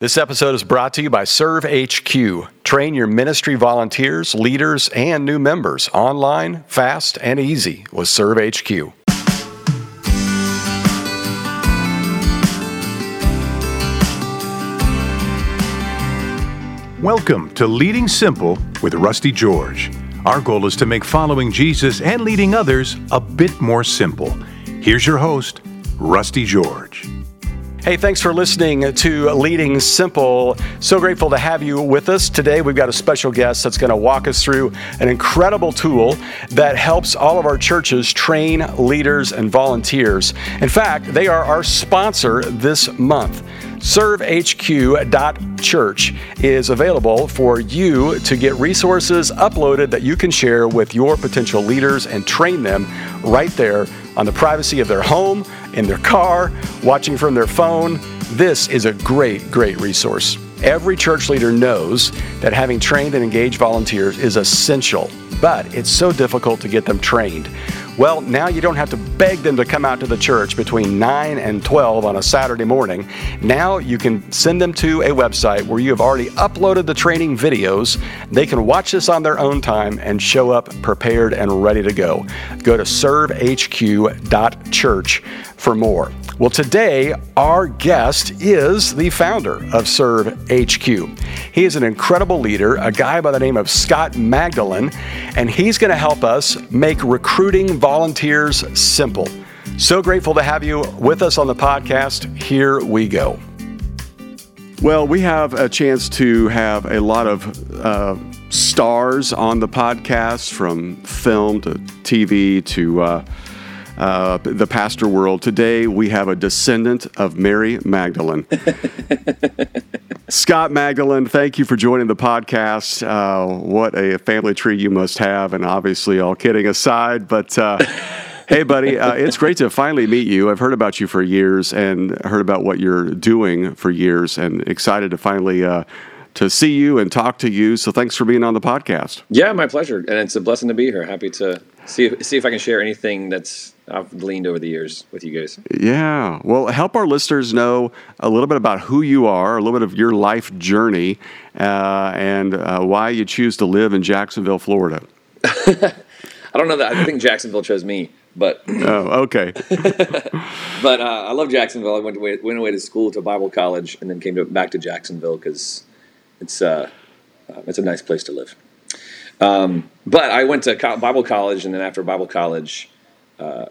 This episode is brought to you by Serve HQ. Train your ministry volunteers, leaders, and new members online, fast, and easy with Serve HQ. Welcome to Leading Simple with Rusty George. Our goal is to make following Jesus and leading others a bit more simple. Here's your host, Rusty George. Hey, thanks for listening to Leading Simple. So grateful to have you with us. Today, we've got a special guest that's going to walk us through an incredible tool that helps all of our churches train leaders and volunteers. In fact, they are our sponsor this month. ServeHQ.church is available for you to get resources uploaded that you can share with your potential leaders and train them right there on the privacy of their home, in their car, watching from their phone. This is a great, great resource. Every church leader knows that having trained and engaged volunteers is essential, but it's so difficult to get them trained. Well, now you don't have to beg them to come out to the church between 9 and 12 on a Saturday morning. Now you can send them to a website where you have already uploaded the training videos. They can watch this on their own time and show up prepared and ready to go. Go to servehq.church for more. Well, today our guest is the founder of Serve HQ. He is an incredible leader, a guy by the name of Scott Magdalein, and he's going to help us make recruiting volunteers simple. So grateful to have you with us on the podcast. Here we go. Well, we have a chance to have a lot of uh, stars on the podcast from film to TV to uh, uh, the pastor world. Today we have a descendant of Mary Magdalene. Scott Magdalein, thank you for joining the podcast. Uh, what a family tree you must have, and obviously, all kidding aside, but. Uh, hey, buddy, uh, it's great to finally meet you. I've heard about you for years and heard about what you're doing for years, and excited to finally uh, to see you and talk to you. So thanks for being on the podcast. Yeah, my pleasure, and it's a blessing to be here. Happy to see if, see if I can share anything that's I've gleaned over the years with you guys. Yeah, well, help our listeners know a little bit about who you are, a little bit of your life journey, uh, and uh, why you choose to live in Jacksonville, Florida. I don't know that. I think Jacksonville chose me, but oh, okay. but uh, I love Jacksonville. I went away, went away to school to Bible college, and then came to, back to Jacksonville because it's uh, uh, it's a nice place to live. Um, but I went to Bible college, and then after Bible college, uh,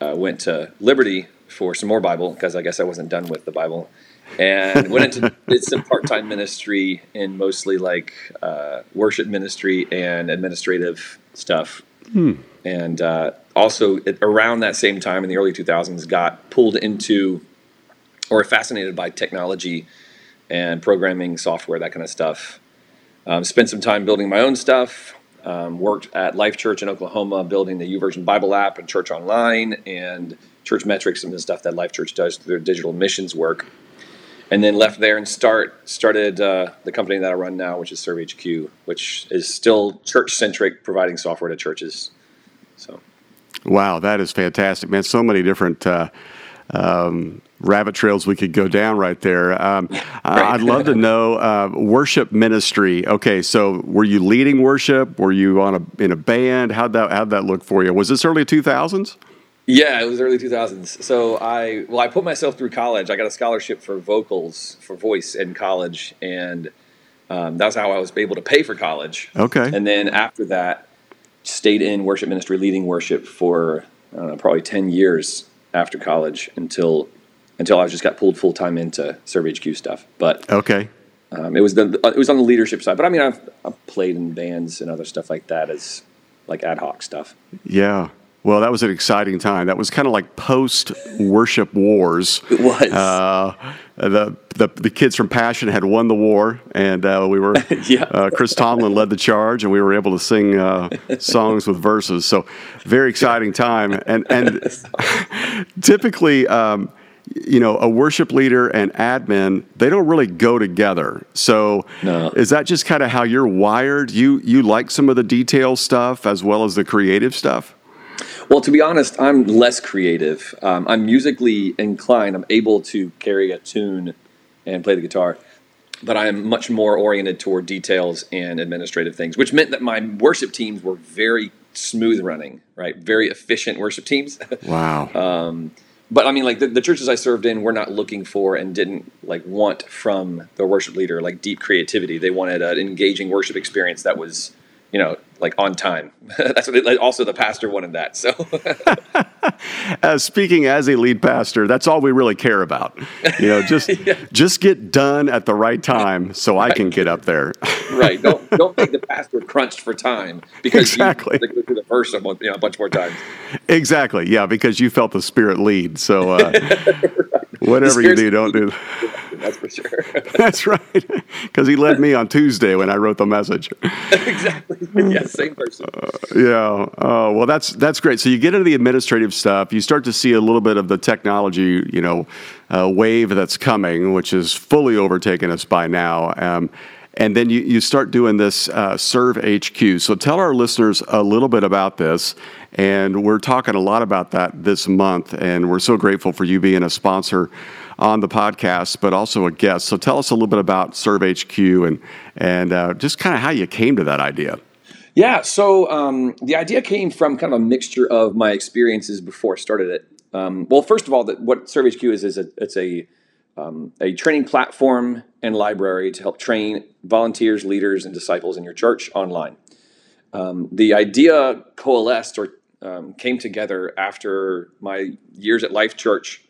uh, went to Liberty for some more Bible because I guess I wasn't done with the Bible, and went into did some part time ministry in mostly like uh, worship ministry and administrative stuff. Hmm. And uh, also around that same time in the early 2000s, got pulled into or fascinated by technology and programming software, that kind of stuff. Um, spent some time building my own stuff. Um, worked at Life Church in Oklahoma, building the YouVersion Bible app and Church Online and Church Metrics and the stuff that Life Church does through their digital missions work. And then left there and start started uh, the company that I run now, which is Serve HQ, which is still church centric, providing software to churches. So, wow, that is fantastic, man! So many different. Uh, um, rabbit trails we could go down right there. Um, right. I'd love to know uh, worship ministry. Okay, so were you leading worship? Were you on a in a band? How'd that how'd that look for you? Was this early two thousands? Yeah, it was early 2000s. So I well, I put myself through college. I got a scholarship for vocals for voice in college, and um, that's how I was able to pay for college. Okay. And then after that, stayed in worship ministry, leading worship for know, probably 10 years after college until until I just got pulled full time into Serve HQ stuff. But okay, um, it was the it was on the leadership side. But I mean, I've, I've played in bands and other stuff like that as like ad hoc stuff. Yeah. Well, that was an exciting time. That was kind of like post worship wars. It was. Uh, the, the the kids from Passion had won the war, and uh, we were. yeah. Uh, Chris Tomlin led the charge, and we were able to sing uh, songs with verses. So, very exciting time. And and typically. Um, you know, a worship leader and admin, they don't really go together. So, no. is that just kind of how you're wired? You you like some of the detail stuff as well as the creative stuff? Well, to be honest, I'm less creative. Um, I'm musically inclined. I'm able to carry a tune and play the guitar. but I am much more oriented toward details and administrative things, which meant that my worship teams were very smooth running, right? Very efficient worship teams. Wow. um, but I mean, like the, the churches I served in, were not looking for and didn't like want from the worship leader like deep creativity. They wanted an engaging worship experience that was, you know, like on time. That's what. It, also, the pastor wanted that. So, as speaking as a lead pastor, that's all we really care about. You know, just Yeah. just get done at the right time so I can get up there. right? Don't don't make the pastor crunched for time because Exactly. you have to go through the a, bunch- you know, a bunch more times. exactly. Yeah, because you felt the spirit lead. So uh, whatever you do, don't do. That's for sure. That's right. Because he led me on Tuesday when I wrote the message. exactly. Yeah, same person. Yeah. Oh, well, that's that's great. So you get into the administrative stuff. You start to see a little bit of the technology, you know, uh, wave that's coming, which is fully overtaken us by now. Um, and then you, you start doing this uh, Serve HQ. So tell our listeners a little bit about this. And we're talking a lot about that this month. And we're so grateful for you being a sponsor on the podcast, but also a guest. So tell us a little bit about Serve HQ and, and uh, just kind of how you came to that idea. Yeah, so um, the idea came from kind of a mixture of my experiences before I started it. Um, well, first of all, that what ServeHQ is is a, it's a um, a training platform and library to help train volunteers, leaders, and disciples in your church online. Um, the idea coalesced or um, came together after my years at Life Church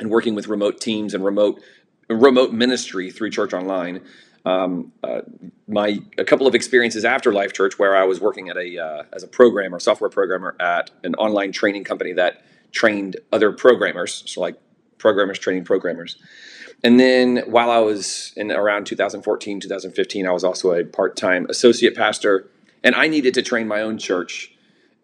and working with remote teams and remote remote ministry through Church Online. Um, uh, my a couple of experiences after Life Church, where I was working at a uh, as a programmer, software programmer at an online training company that trained other programmers, so like programmers training programmers. And then while I was in around 2014, 2015, I was also a part time associate pastor, and I needed to train my own church.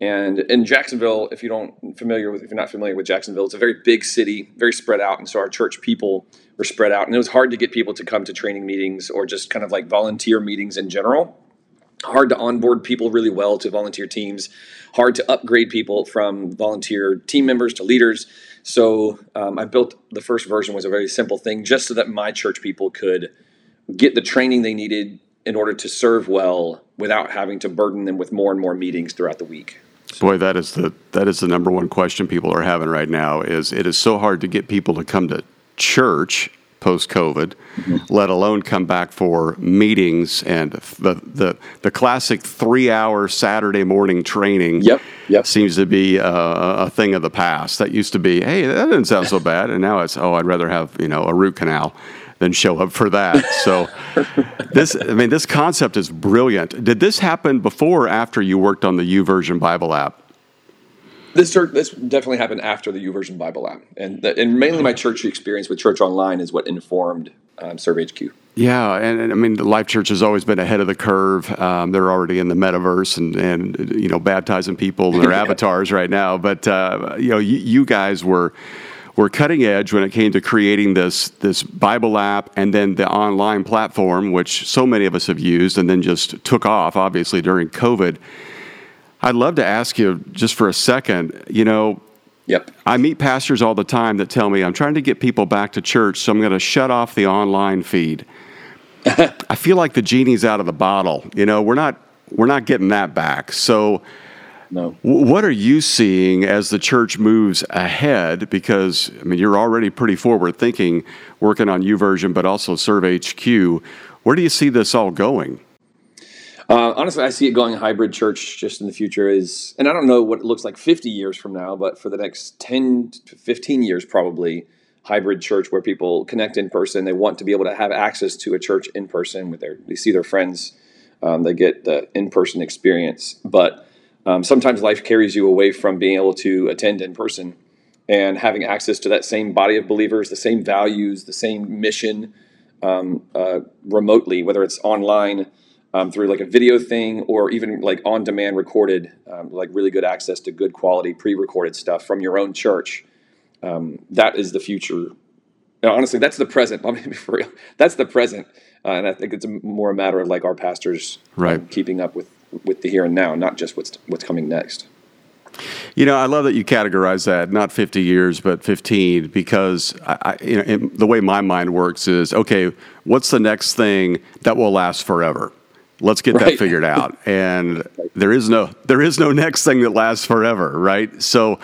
And in Jacksonville, if you don't familiar with, if you're not familiar with Jacksonville, it's a very big city, very spread out, and so our church people were spread out, and it was hard to get people to come to training meetings or just kind of like volunteer meetings in general. Hard to onboard people really well to volunteer teams. Hard to upgrade people from volunteer team members to leaders. So um, I built the first version was a very simple thing, just so that my church people could get the training they needed in order to serve well without having to burden them with more and more meetings throughout the week. Boy, that is the that is the number one question people are having right now. Is it is so hard to get people to come to church post COVID, Mm-hmm. let alone come back for meetings and the the the classic three hour Saturday morning training. Yep, yep. seems to be a, a thing of the past. That used to be, hey, that didn't sound so bad, and now it's, oh, I'd rather have you know a root canal than show up for that. So this, I mean, this concept is brilliant. Did this happen before or after you worked on the YouVersion Bible app? This church, this definitely happened after the YouVersion Bible app, and the, and mainly my church experience with Church Online is what informed um, ServeHQ. Yeah, and, and I mean, Life Church has always been ahead of the curve. Um, they're already in the metaverse and, and you know baptizing people in their avatars right now. But uh, you know, you, you guys were were cutting edge when it came to creating this this Bible app and then the online platform, which so many of us have used, and then just took off, obviously during COVID. I'd love to ask you just for a second. You know, Yep. I meet pastors all the time that tell me I'm trying to get people back to church, so I'm going to shut off the online feed. I feel like the genie's out of the bottle. You know, we're not we're not getting that back. So, No. what are you seeing as the church moves ahead? Because I mean, you're already pretty forward thinking, working on YouVersion, but also Serve HQ. Where do you see this all going? Uh, honestly, I see it going hybrid church just in the future is, and I don't know what it looks like 50 years from now, but for the next 10 to 15 years, probably hybrid church where people connect in person. They want to be able to have access to a church in person with their, they see their friends, um, they get the in person experience. But um, sometimes life carries you away from being able to attend in person and having access to that same body of believers, the same values, the same mission um, uh, remotely, whether it's online um, through like a video thing or even like on demand recorded, um, like really good access to good quality pre recorded stuff from your own church. Um, that is the future. Now, honestly, that's the present. Let me be for real. That's the present, uh, and I think it's a, more a matter of like our pastors um, Right. keeping up with with the here and now, not just what's what's coming next. You know, I love that you categorize that not 50 years, but 15, because I, you know, the way my mind works is okay, what's the next thing that will last forever? Let's get right. that figured out. And there is no there is no next thing that lasts forever, right? So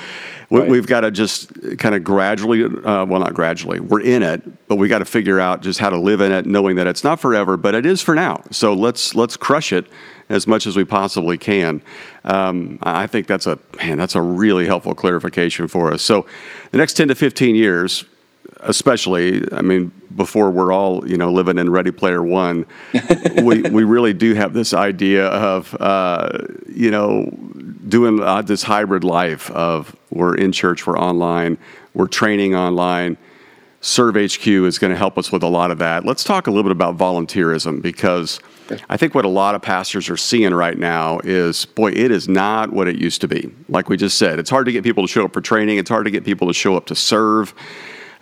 we, have got to just kind of gradually, uh, well, not gradually, we're in it, but we got to figure out just how to live in it, knowing that it's not forever, but it is for now. So let's let's crush it as much as we possibly can. Um, I think that's a man, that's a really helpful clarification for us. So the next 10 to 15 years, especially, I mean, before we're all you know living in Ready Player One, we we really do have this idea of uh, you know doing uh, this hybrid life of we're in church, we're online, we're training online. Serve HQ is going to help us with a lot of that. Let's talk a little bit about volunteerism because I think what a lot of pastors are seeing right now is boy, it is not what it used to be. Like we just said, it's hard to get people to show up for training, it's hard to get people to show up to serve.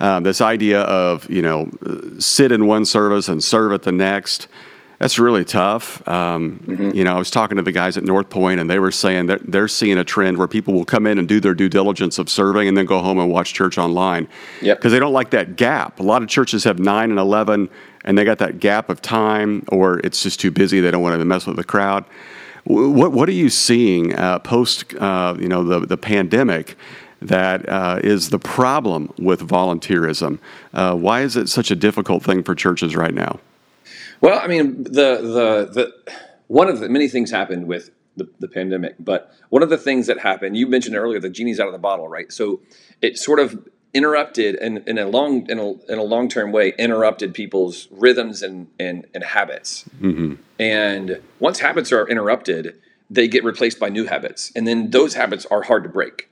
Um, this idea of you know sit in one service and serve at the next that's really tough. Um, mm-hmm. You know, I was talking to the guys at North Point, and they were saying that they're seeing a trend where people will come in and do their due diligence of serving, and then go home and watch church online. Because yep. they don't like that gap. A lot of churches have nine and eleven, and they got that gap of time, or it's just too busy. They don't want to mess with the crowd. What What are you seeing uh, post uh, you know the the pandemic? That uh, is the problem with volunteerism. Uh, why is it such a difficult thing for churches right now? Well, I mean, the the the one of the many things happened with the, the pandemic, but one of the things that happened, you mentioned earlier, the genie's out of the bottle, right? So it sort of interrupted and in, in a long in a, in a long term way interrupted people's rhythms and and, and habits. Mm-hmm. And once habits are interrupted, they get replaced by new habits, and then those habits are hard to break.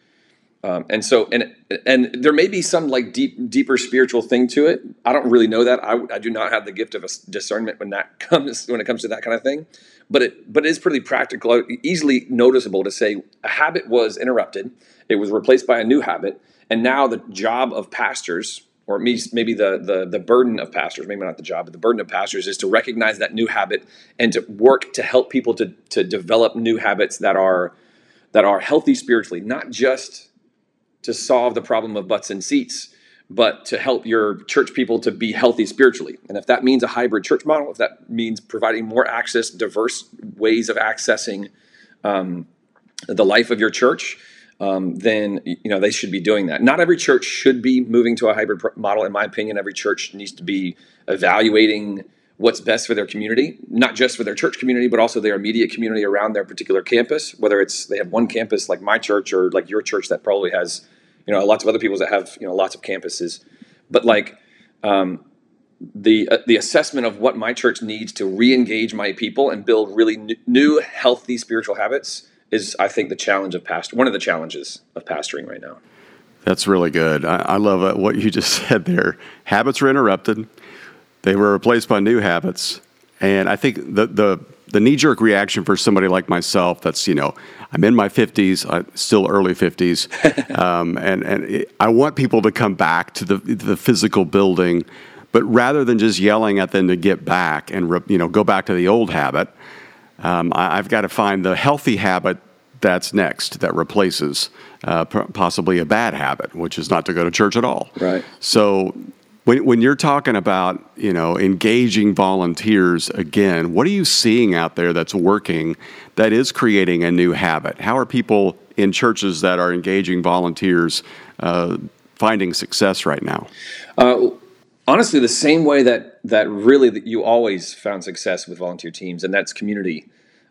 Um, and so, and and there may be some like deep, deeper spiritual thing to it. I don't really know that. I, I do not have the gift of discernment when that comes when it comes to that kind of thing. But it but it is pretty practical, easily noticeable to say a habit was interrupted. It was replaced by a new habit, and now the job of pastors, or maybe the the the burden of pastors, maybe not the job, but the burden of pastors is to recognize that new habit and to work to help people to to develop new habits that are that are healthy spiritually, not just to solve the problem of butts and seats, but to help your church people to be healthy spiritually. And if that means a hybrid church model, if that means providing more access, diverse ways of accessing um, the life of your church, um, then you know they should be doing that. Not every church should be moving to a hybrid model. In my opinion, every church needs to be evaluating what's best for their community, not just for their church community, but also their immediate community around their particular campus. Whether it's they have one campus like my church or like your church that probably has you know lots of other people that have you know lots of campuses, but like um, the uh, the assessment of what my church needs to re-engage my people and build really n- new healthy spiritual habits is I think the challenge of past one of the challenges of pastoring right now. That's really good. I, I love uh, what you just said there. Habits were interrupted; they were replaced by new habits, and I think the the the knee jerk reaction for somebody like myself that's you know I'm in my 50s, uh, still early 50s, um, and and it, I want people to come back to the the physical building, but rather than just yelling at them to get back and re, you know go back to the old habit, um, I, have got to find the healthy habit that's next that replaces uh, possibly a bad habit, which is not to go to church at all. Right. So when, when you're talking about you know engaging volunteers again, what are you seeing out there that's working that is creating a new habit? How are people in churches that are engaging volunteers uh, finding success right now? Uh, honestly, the same way that that really that you always found success with volunteer teams, and that's community.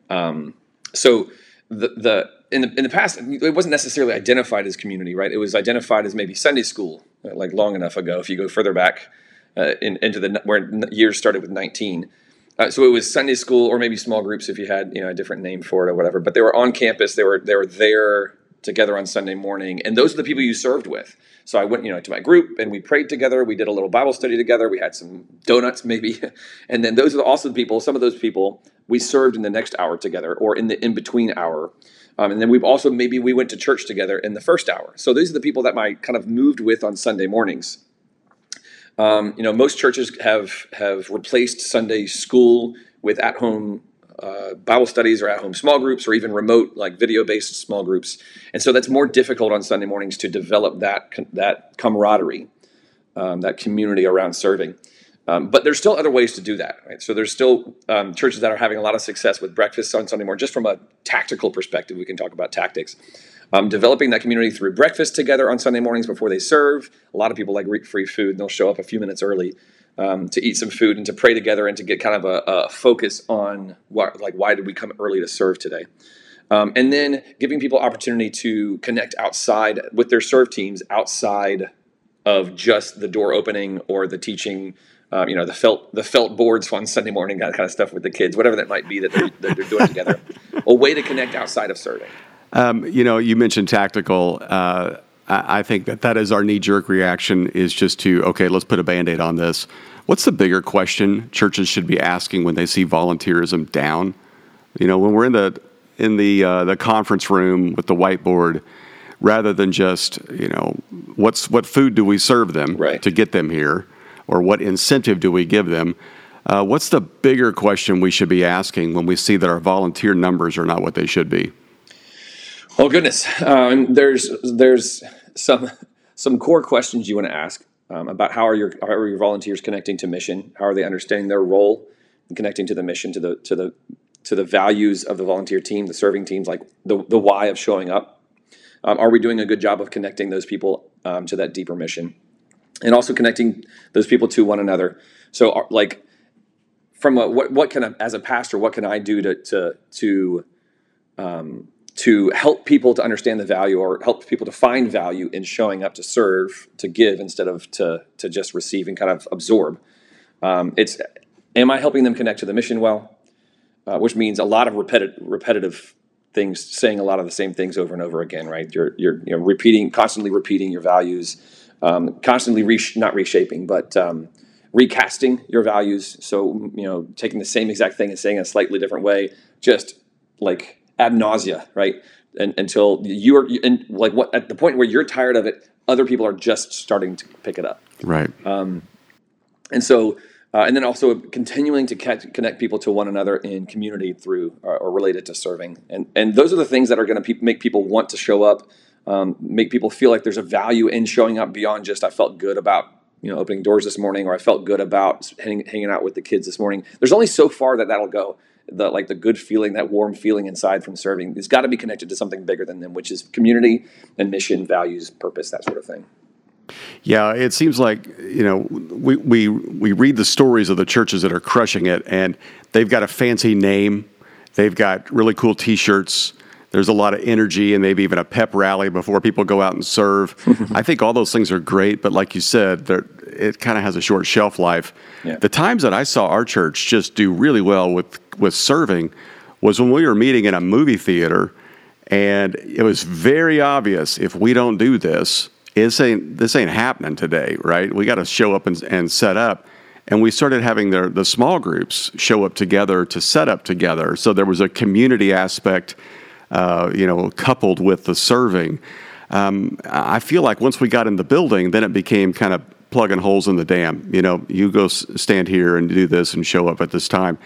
Um, so the the in the in the past, it wasn't necessarily identified as community, right? It was identified as maybe Sunday school, like long enough ago. If you go further back uh, in, into the where years started with nineteen, uh, so it was Sunday school or maybe small groups if you had you know a different name for it or whatever. But they were on campus. They were they were there together on Sunday morning, and those are the people you served with. So I went, you know, to my group and we prayed together. We did a little Bible study together. We had some donuts, maybe, and then those are also the people. Some of those people we served in the next hour together, or in the in between hour. Um, and then we've also maybe we went to church together in the first hour. So these are the people that I kind of moved with on Sunday mornings. Um, you know, most churches have have replaced Sunday school with at home uh, Bible studies or at home small groups or even remote, like video based small groups. And so that's more difficult on Sunday mornings to develop that, that camaraderie, um, that community around serving. Um, but there's still other ways to do that, right? So there's still um, churches that are having a lot of success with breakfast on Sunday morning, just from a tactical perspective. We can talk about tactics. Um, developing that community through breakfast together on Sunday mornings before they serve. A lot of people like free food, and they'll show up a few minutes early um, to eat some food and to pray together and to get kind of a, a focus on what, like why did we come early to serve today. Um, and then giving people opportunity to connect outside with their serve teams outside of just the door opening or the teaching um, you know, the felt the felt boards on Sunday morning, that kind of stuff with the kids, whatever that might be that they're, that they're doing together. A way to connect outside of serving. Um, you know, you mentioned tactical. Uh, I think that that is our knee jerk reaction is just to okay, let's put a band aid on this. What's the bigger question churches should be asking when they see volunteerism down? You know, when we're in the in the uh, the conference room with the whiteboard, rather than just you know what's what food do we serve them right. to get them here or what incentive do we give them? Uh, what's the bigger question we should be asking when we see that our volunteer numbers are not what they should be? Well, goodness, um, there's there's some some core questions you want to ask um, about how are your how are your volunteers connecting to mission? How are they understanding their role and connecting to the mission, to the to the to the values of the volunteer team, the serving teams, like the the why of showing up? Um, are we doing a good job of connecting those people um, to that deeper mission? And also connecting those people to one another. So, uh, like, from a, what what can I, as a pastor, what can I do to to to um, to help people to understand the value or help people to find value in showing up to serve, to give instead of to to just receive and kind of absorb. Um, it's am I helping them connect to the mission well, uh, which means a lot of repetitive repetitive things, saying a lot of the same things over and over again. Right? You're you're you know repeating constantly repeating your values um, constantly re- not reshaping, but um, recasting your values. So you know, taking the same exact thing and saying it a slightly different way, just like ad nausea, right? And, until you are and like what at the point where you're tired of it, other people are just starting to pick it up, right? Um, and so. Uh, and then also continuing to connect people to one another in community through or, or related to serving, and and those are the things that are going to pe- make people want to show up um, make people feel like there's a value in showing up beyond just I felt good about you know opening doors this morning or I felt good about hang, hanging out with the kids this morning. There's only so far that that'll go. The like the good feeling, that warm feeling inside from serving, it's got to be connected to something bigger than them, which is community and mission, values, purpose, that sort of thing. Yeah, it seems like you know we we we read the stories of the churches that are crushing it, and they've got a fancy name, they've got really cool T-shirts, there's a lot of energy and maybe even a pep rally before people go out and serve. I think all those things are great, but like you said, it kind of has a short shelf life. Yeah. The times that I saw our church just do really well with with serving was when we were meeting in a movie theater, and it was very obvious if we don't do this, this ain't this ain't happening today, right? We got to show up and, and set up. And we started having the, the small groups show up together to set up together. So there was a community aspect uh, you know, coupled with the serving. Um, I feel like once we got in the building, then it became kind of plugging holes in the dam. You know, you go stand here and do this and show up at this time.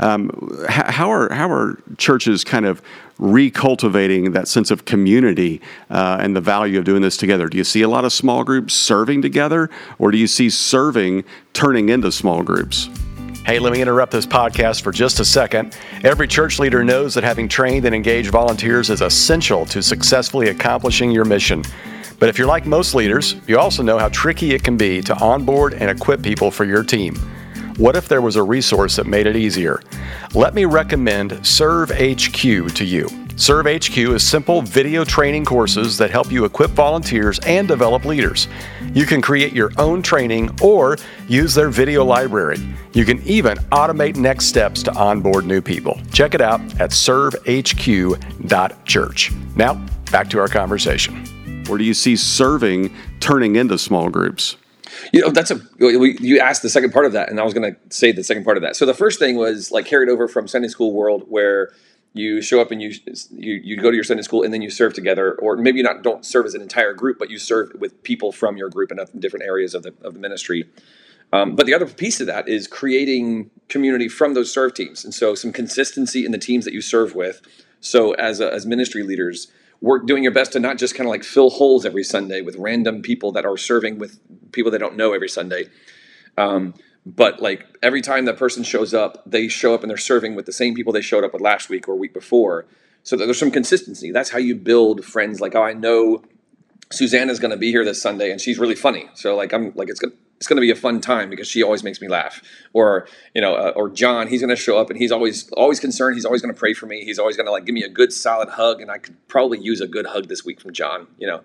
Um, how are how are churches kind of recultivating that sense of community uh, and the value of doing this together? Do you see a lot of small groups serving together, or do you see serving turning into small groups? Hey, let me interrupt this podcast for just a second. Every church leader knows that having trained and engaged volunteers is essential to successfully accomplishing your mission. But if you're like most leaders, you also know how tricky it can be to onboard and equip people for your team. What if there was a resource that made it easier? Let me recommend Serve HQ to you. Serve HQ is simple video training courses that help you equip volunteers and develop leaders. You can create your own training or use their video library. You can even automate next steps to onboard new people. Check it out at servehq.church. Now, back to our conversation. Where do you see serving turning into small groups? You know, that's a you asked the second part of that, and I was going to say the second part of that. So the first thing was like carried over from Sunday school world, where you show up and you you you go to your Sunday school and then you serve together, or maybe not don't serve as an entire group, but you serve with people from your group in different areas of the of the ministry. Um, but the other piece of that is creating community from those serve teams, and so some consistency in the teams that you serve with. So as a, as ministry leaders, work doing your best to not just kind of like fill holes every Sunday with random people that are serving with people they don't know every Sunday. Um, but like every time that person shows up, they show up and they're serving with the same people they showed up with last week or week before. So there's some consistency. That's how you build friends. Like, oh, I know Susanna's going to be here this Sunday and she's really funny. So like I'm like it's good it's going to be a fun time because she always makes me laugh. Or you know, uh, or John, he's going to show up and he's always always concerned. He's always going to pray for me. He's always going to like give me a good solid hug, and I could probably use a good hug this week from John. You know,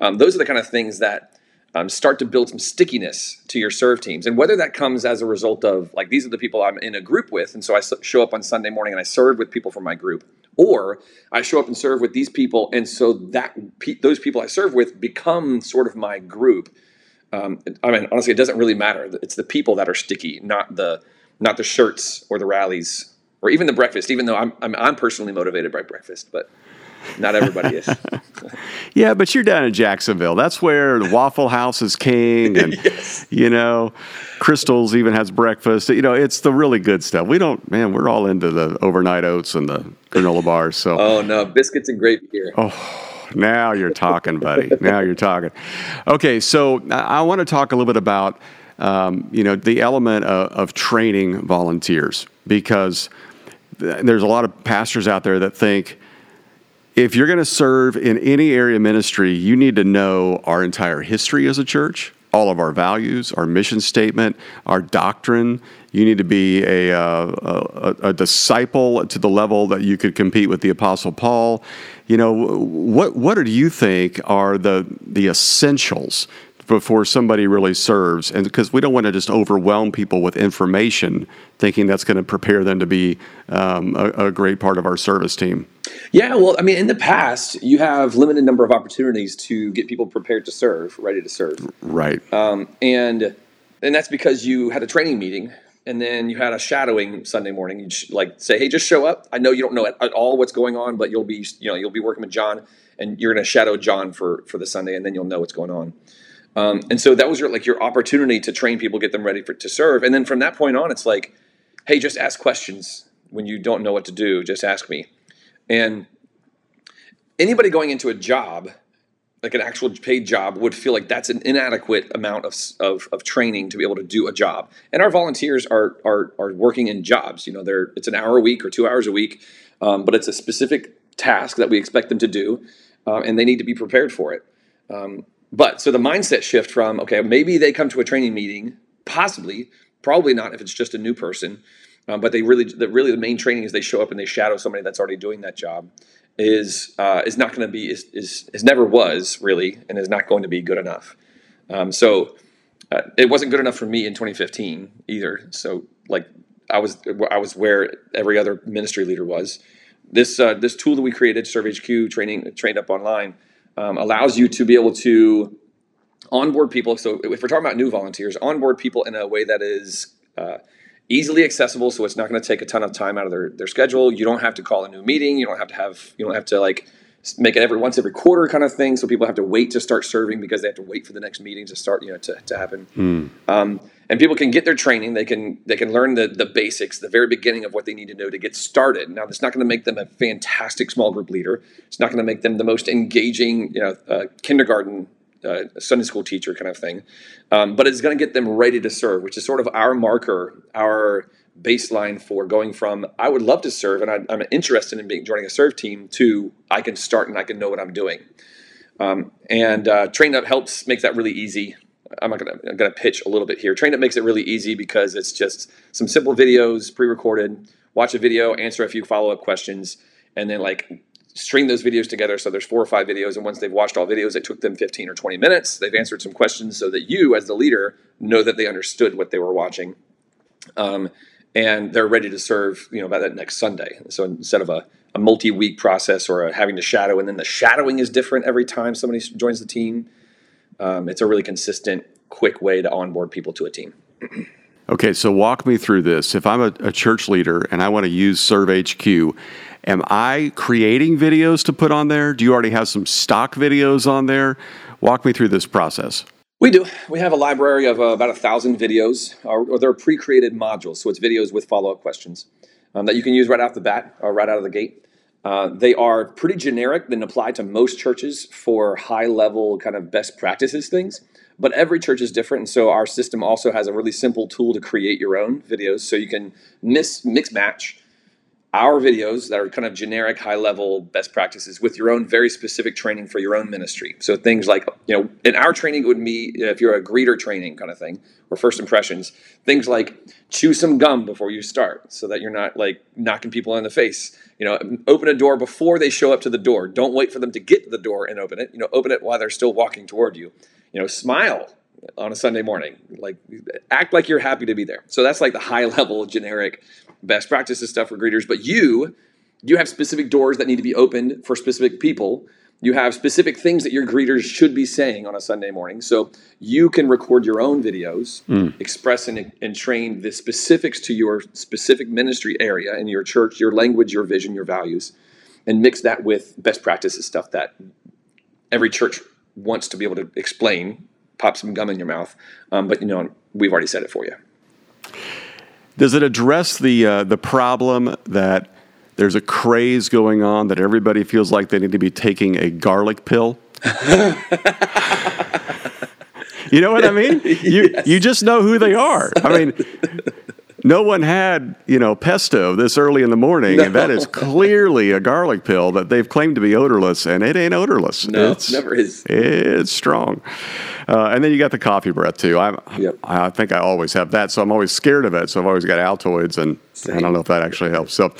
um, those are the kind of things that um, start to build some stickiness to your serve teams, and whether that comes as a result of like these are the people I'm in a group with, and so I show up on Sunday morning and I serve with people from my group, or I show up and serve with these people, and so that those people I serve with become sort of my group um, I mean, honestly, it doesn't really matter. It's the people that are sticky, not the not the shirts or the rallies or even the breakfast. Even though I'm I'm, I'm personally motivated by breakfast, but not everybody is. yeah, but you're down in Jacksonville. That's where the Waffle House is king, and yes. you know, Krystals even has breakfast. You know, it's the really good stuff. We don't, man. We're all into the overnight oats and the granola bars. So, oh no, biscuits and gravy here. Oh now you're talking, buddy. now you're talking. Okay, so I want to talk a little bit about um, you know the element of, of training volunteers because there's a lot of pastors out there that think if you're going to serve in any area of ministry, you need to know our entire history as a church, all of our values, our mission statement, our doctrine. You need to be a, uh, a, a, disciple to the level that you could compete with the Apostle Paul. You know, what what do you think are the the essentials before somebody really serves? And because we don't want to just overwhelm people with information, thinking that's going to prepare them to be um, a, a great part of our service team. Yeah, well, I mean, in the past, you have limited number of opportunities to get people prepared to serve, ready to serve. Right. Um, and and that's because you had a training meeting and then you had a shadowing Sunday morning. You like say, "Hey, just show up. I know you don't know at, at, all what's going on, but you'll be, you know, you'll be working with John, and you're going to shadow John for for the Sunday, and then you'll know what's going on." Um, and so that was your like your opportunity to train people, get them ready for to serve, and then from that point on, it's like, "Hey, just ask questions when you don't know what to do. Just ask me." And anybody going into a job like an actual paid job would feel like that's an inadequate amount of, of, of, training to be able to do a job. And our volunteers are, are, are working in jobs. You know, they're, it's an hour a week or two hours a week, um, but it's a specific task that we expect them to do, uh, and they need to be prepared for it. Um, but so the mindset shift from, okay, maybe they come to a training meeting, possibly, probably not if it's just a new person, um, but they really, the, really the main training is they show up and they shadow somebody that's already doing that job is uh, is not going to be is, is is never was really and is not going to be good enough. Um, so uh, it wasn't good enough for me in 2015 either. So like I was I was where every other ministry leader was. This uh, this tool that we created, Serve HQ training trained up online, um, allows you to be able to onboard people. So if we're talking about new volunteers, onboard people in a way that is uh, easily accessible. So it's not going to take a ton of time out of their, their schedule. You don't have to call a new meeting. You don't have to have you don't have to like make it every once every quarter kind of thing. So people have to wait to start serving because they have to wait for the next meeting to start you know to, to happen. Mm. um, and people can get their training they can they can learn the, the basics the very beginning of what they need to know to get started now that's not going to make them a fantastic small group leader it's not going to make them the most engaging you know uh, kindergarten uh, Sunday school teacher kind of thing. Um, but it's going to get them ready to serve, which is sort of our marker, our baseline for going from I would love to serve and I, am interested in being joining a serve team to I can start and I can know what I'm doing. Um, and uh, Train Up helps make that really easy. I'm not gonna I'm gonna pitch a little bit here. Train Up makes it really easy because it's just some simple videos, pre-recorded. Watch a video, answer a few follow-up questions, and then like string those videos together. So there's four or five videos, and once they've watched all videos, it took them 15 or 20 minutes. They've answered some questions so that you, as the leader, know that they understood what they were watching, um, and they're ready to serve. You know, by that next Sunday. So instead of a, a multi-week process or a, having to shadow, and then the shadowing is different every time somebody joins the team. Um, it's a really consistent, quick way to onboard people to a team. okay, so walk me through this. If I'm a, a church leader and I want to use Serve HQ Am I creating videos to put on there? Do you already have some stock videos on there? Walk me through this process. We do. We have a library of uh, about a thousand videos, or, or they're pre-created modules. So it's videos with follow-up questions um, that you can use right off the bat or right out of the gate. Uh, they are pretty generic and apply to most churches for high-level kind of best practices things. But every church is different, and so our system also has a really simple tool to create your own videos, so you can mix mix match our videos that are kind of generic, high level best practices with your own very specific training for your own ministry. So things like, you know, in our training it would be if you're a greeter training kind of thing or first impressions, things like chew some gum before you start so that you're not like knocking people in the face. You know, open a door before they show up to the door. Don't wait for them to get to the door and open it. You know, open it while they're still walking toward you. You know, smile on a Sunday morning. Like act like you're happy to be there. So that's like the high level generic best practices stuff for greeters. But you, you have specific doors that need to be opened for specific people. You have specific things that your greeters should be saying on a Sunday morning. So you can record your own videos, mm. express and, and train the specifics to your specific ministry area in your church, your language, your vision, your values, and mix that with best practices stuff that every church wants to be able to explain pop some gum in your mouth. Um, but you know, we've already said it for you. Does it address the uh, the problem that there's a craze going on that everybody feels like they need to be taking a garlic pill? you know what I mean? You yes. you just know who they are. I mean, no one had, you know, pesto this early in the morning, no. and that is clearly a garlic pill that they've claimed to be odorless, and it ain't odorless. No, it's, never is. It's strong. Uh, and then you got the coffee breath too. I, yep. I think I always have that, so I'm always scared of it. So I've always got Altoids, and Same. I don't know if that actually helps. So,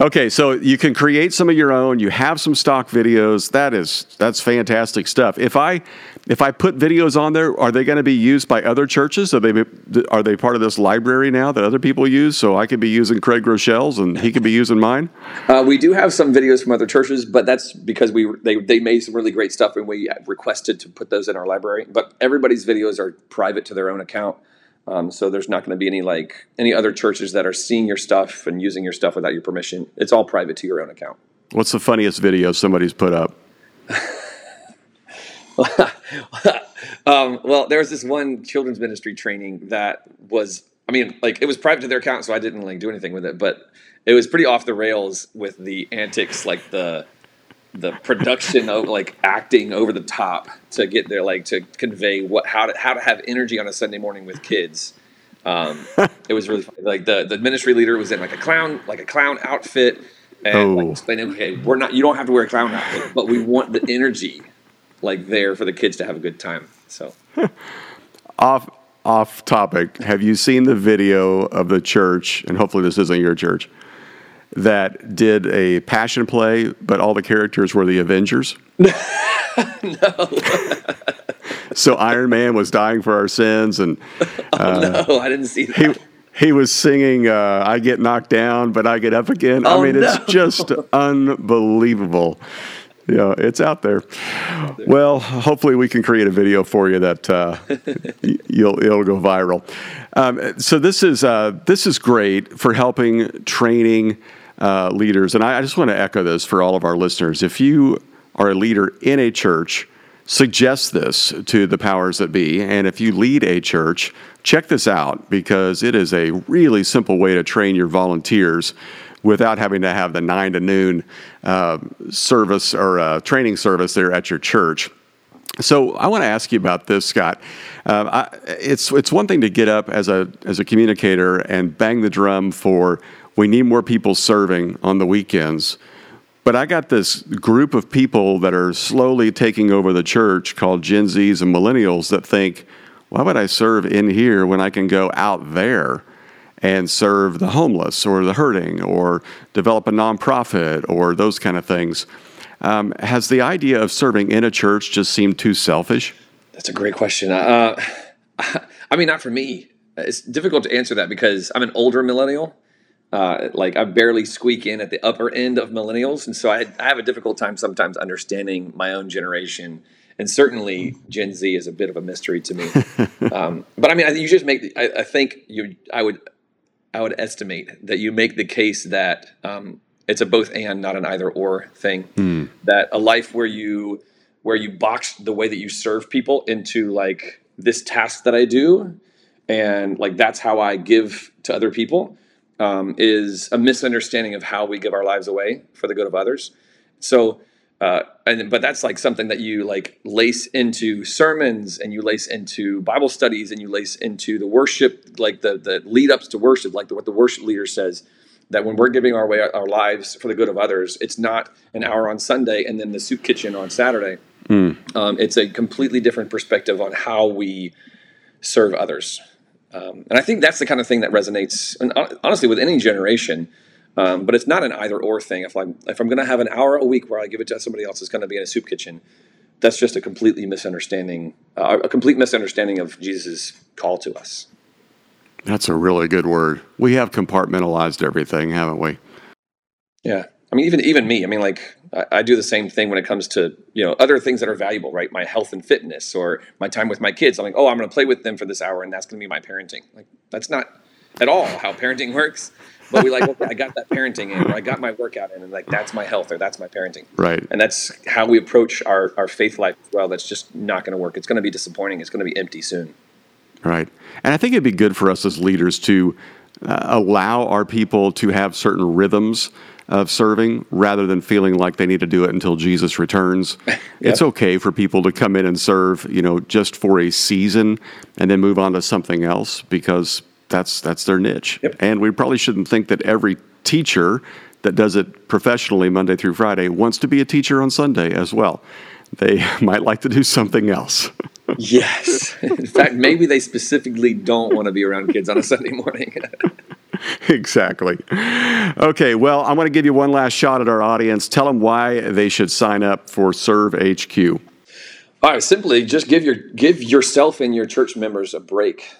okay, so you can create some of your own. You have some stock videos. That is that's fantastic stuff. If I if I put videos on there, are they going to be used by other churches? Are they are they part of this library now that other people use? So I could be using Craig Groeschel's and he could be using mine. Uh, we do have some videos from other churches, but that's because we they they made some really great stuff and we requested to put those in our library but everybody's videos are private to their own account. Um, so there's not going to be any like any other churches that are seeing your stuff and using your stuff without your permission. It's all private to your own account. What's the funniest video somebody's put up? um, well, there was this one children's ministry training that was, I mean, like it was private to their account, so I didn't like do anything with it, but it was pretty off the rails with the antics, like the the production of like acting over the top to get there, like to convey what how to how to have energy on a Sunday morning with kids. Um, it was really funny. like the the ministry leader was in like a clown like a clown outfit and oh. like explaining okay we're not you don't have to wear a clown outfit but we want the energy like there for the kids to have a good time. So off off topic, have you seen the video of the church? And hopefully this isn't your church that did a passion play, but all the characters were the Avengers? no. so Iron Man was dying for our sins, and uh, oh, no, I didn't see that. He, he was singing uh, "I get knocked down, but I get up again." Oh, I mean, no. it's just unbelievable. Yeah, it's out there. Well, hopefully we can create a video for you that uh, you'll it'll go viral. Um, so this is uh, this is great for helping training uh, leaders. And I, I just want to echo this for all of our listeners. If you are a leader in a church, suggest this to the powers that be. And if you lead a church, check this out because it is a really simple way to train your volunteers without having to have the nine to noon uh, service or uh, training service there at your church. So I want to ask you about this, Scott. Uh, I, it's it's one thing to get up as a as a communicator and bang the drum for we need more people serving on the weekends. But I got this group of people that are slowly taking over the church called Gen Zs and millennials that think, why would I serve in here when I can go out there and serve the homeless or the hurting or develop a nonprofit or those kind of things? Um, has the idea of serving in a church just seemed too selfish? That's a great question. Uh, I mean, not for me. It's difficult to answer that because I'm an older millennial uh, like I barely squeak in at the upper end of millennials, and so I, I, have a difficult time sometimes understanding my own generation. And certainly, Gen Z is a bit of a mystery to me. um, but I mean, I, you just make. I, I, think you. I would. I would estimate that you make the case that um, it's a both and, not an either or thing. Mm. That a life where you where you box the way that you serve people into like this task that I do, and like that's how I give to other people, um, is a misunderstanding of how we give our lives away for the good of others. So, uh, and but that's like something that you like lace into sermons and you lace into Bible studies and you lace into the worship, like the the lead ups to worship, like the, what the worship leader says. That when we're giving our way our lives for the good of others, it's not an hour on Sunday and then the soup kitchen on Saturday. Mm. Um, it's a completely different perspective on how we serve others. Um, and I think that's the kind of thing that resonates, and honestly, with any generation. Um, but it's not an either or thing. If I'm if I'm going to have an hour a week where I give it to somebody else, it's going to be in a soup kitchen. That's just a completely misunderstanding, uh, a complete misunderstanding of Jesus' call to us. That's a really good word. We have compartmentalized everything, haven't we? Yeah. I mean, even even me. I mean, like I, I, do the same thing when it comes to you know other things that are valuable, right? My health and fitness, or my time with my kids. I'm like, oh, I'm going to play with them for this hour, and that's going to be my parenting. Like that's not at all how parenting works. But we like, okay, I got that parenting in, or I got my workout in, and like that's my health, or that's my parenting. Right. And that's how we approach our our faith life as well. That's just not going to work. It's going to be disappointing. It's going to be empty soon. Right. And I think it'd be good for us as leaders to uh, allow our people to have certain rhythms of serving rather than feeling like they need to do it until Jesus returns. yep. It's okay for people to come in and serve, you know, just for a season and then move on to something else because that's that's their niche. Yep. And we probably shouldn't think that every teacher that does it professionally Monday through Friday wants to be a teacher on Sunday as well. They might like to do something else. yes. In fact, maybe they specifically don't want to be around kids on a Sunday morning. exactly. Okay, well, I'm going to give you one last shot at our audience. Tell them why they should sign up for Serve HQ. All right, simply just give your give yourself and your church members a break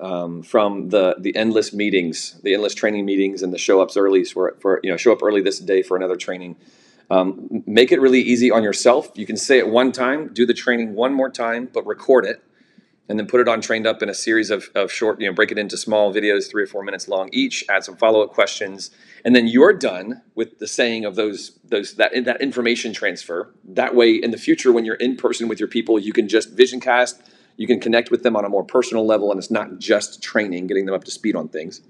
um, from the the endless meetings, the endless training meetings, and the show ups early for, for you know show up early this day for another training. Um, make it really easy on yourself. You can say it one time, do the training one more time, but record it and then put it on trained up in a series of, of short, you know, break it into small videos, three or four minutes long each, add some follow-up questions, and then you're done with the saying of those those that that information transfer. That way in the future when you're in person with your people, you can just vision cast, you can connect with them on a more personal level, and it's not just training, getting them up to speed on things.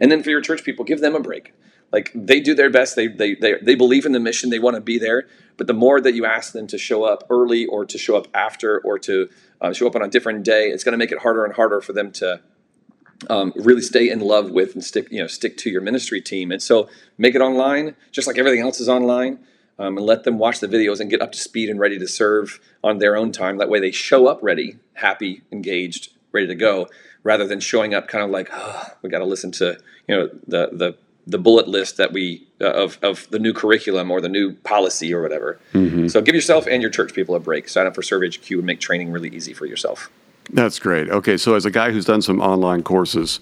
And then for your church people, give them a break. Like they do their best, they they they, they believe in the mission, they want to be there. But the more that you ask them to show up early or to show up after or to uh, show up on a different day, it's going to make it harder and harder for them to um, really stay in love with and stick, you know, stick to your ministry team. And so make it online, just like everything else is online, um, and let them watch the videos and get up to speed and ready to serve on their own time. That way they show up ready, happy, engaged, ready to go, rather than showing up kind of like, oh, we got to listen to, you know, the the the bullet list that we uh, of of the new curriculum or the new policy or whatever. Mm-hmm. So give yourself and your church people a break. Sign up for Serve HQ and make training really easy for yourself. That's great. Okay, so as a guy who's done some online courses,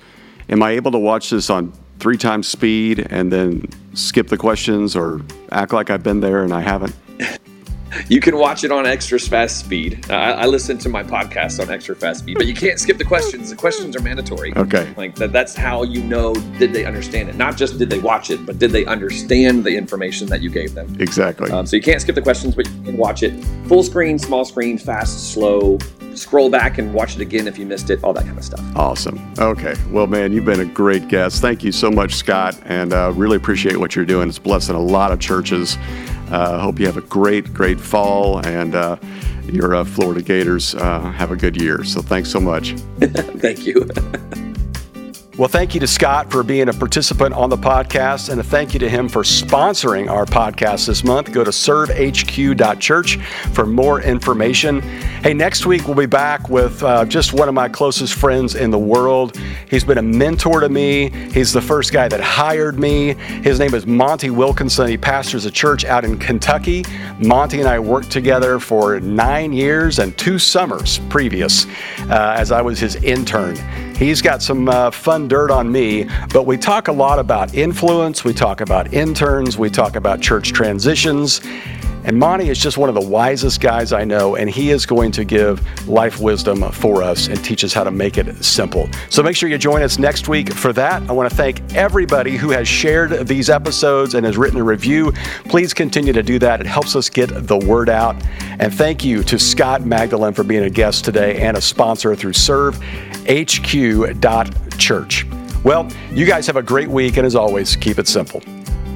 am I able to watch this on three times speed and then skip the questions or act like I've been there and I haven't? You can watch it on extra fast speed. Uh, I, I, listen to my podcast on extra fast speed, but you can't skip the questions. The questions are mandatory. Okay. Like that, that's how you know did they understand it? Not just did they watch it, but did they understand the information that you gave them? Exactly. Um, so you can't skip the questions, but you can watch it full screen, small screen, fast, slow. Scroll back and watch it again if you missed it. All that kind of stuff. Awesome. Okay. Well, man, you've been a great guest. Thank you so much, Scott, and uh, really appreciate what you're doing. It's blessing a lot of churches. I uh, hope you have a great, great fall and uh, your uh, Florida Gators uh, have a good year. So thanks so much. Thank you. Well, thank you to Scott for being a participant on the podcast, and a thank you to him for sponsoring our podcast this month. Go to servehq.church for more information. Hey, next week we'll be back with uh, just one of my closest friends in the world. He's been a mentor to me. He's the first guy that hired me. His name is Monty Wilkinson. He pastors a church out in Kentucky. Monty and I worked together for nine years and two summers previous uh, as I was his intern. He's got some uh, fun dirt on me, but we talk a lot about influence, we talk about interns, we talk about church transitions. And Monty is just one of the wisest guys I know, and he is going to give life wisdom for us and teach us how to make it simple. So make sure you join us next week for that. I want to thank everybody who has shared these episodes and has written a review. Please continue to do that. It helps us get the word out. And thank you to Scott Magdalein for being a guest today and a sponsor through servehq.church. Well, you guys have a great week, and as always, keep it simple.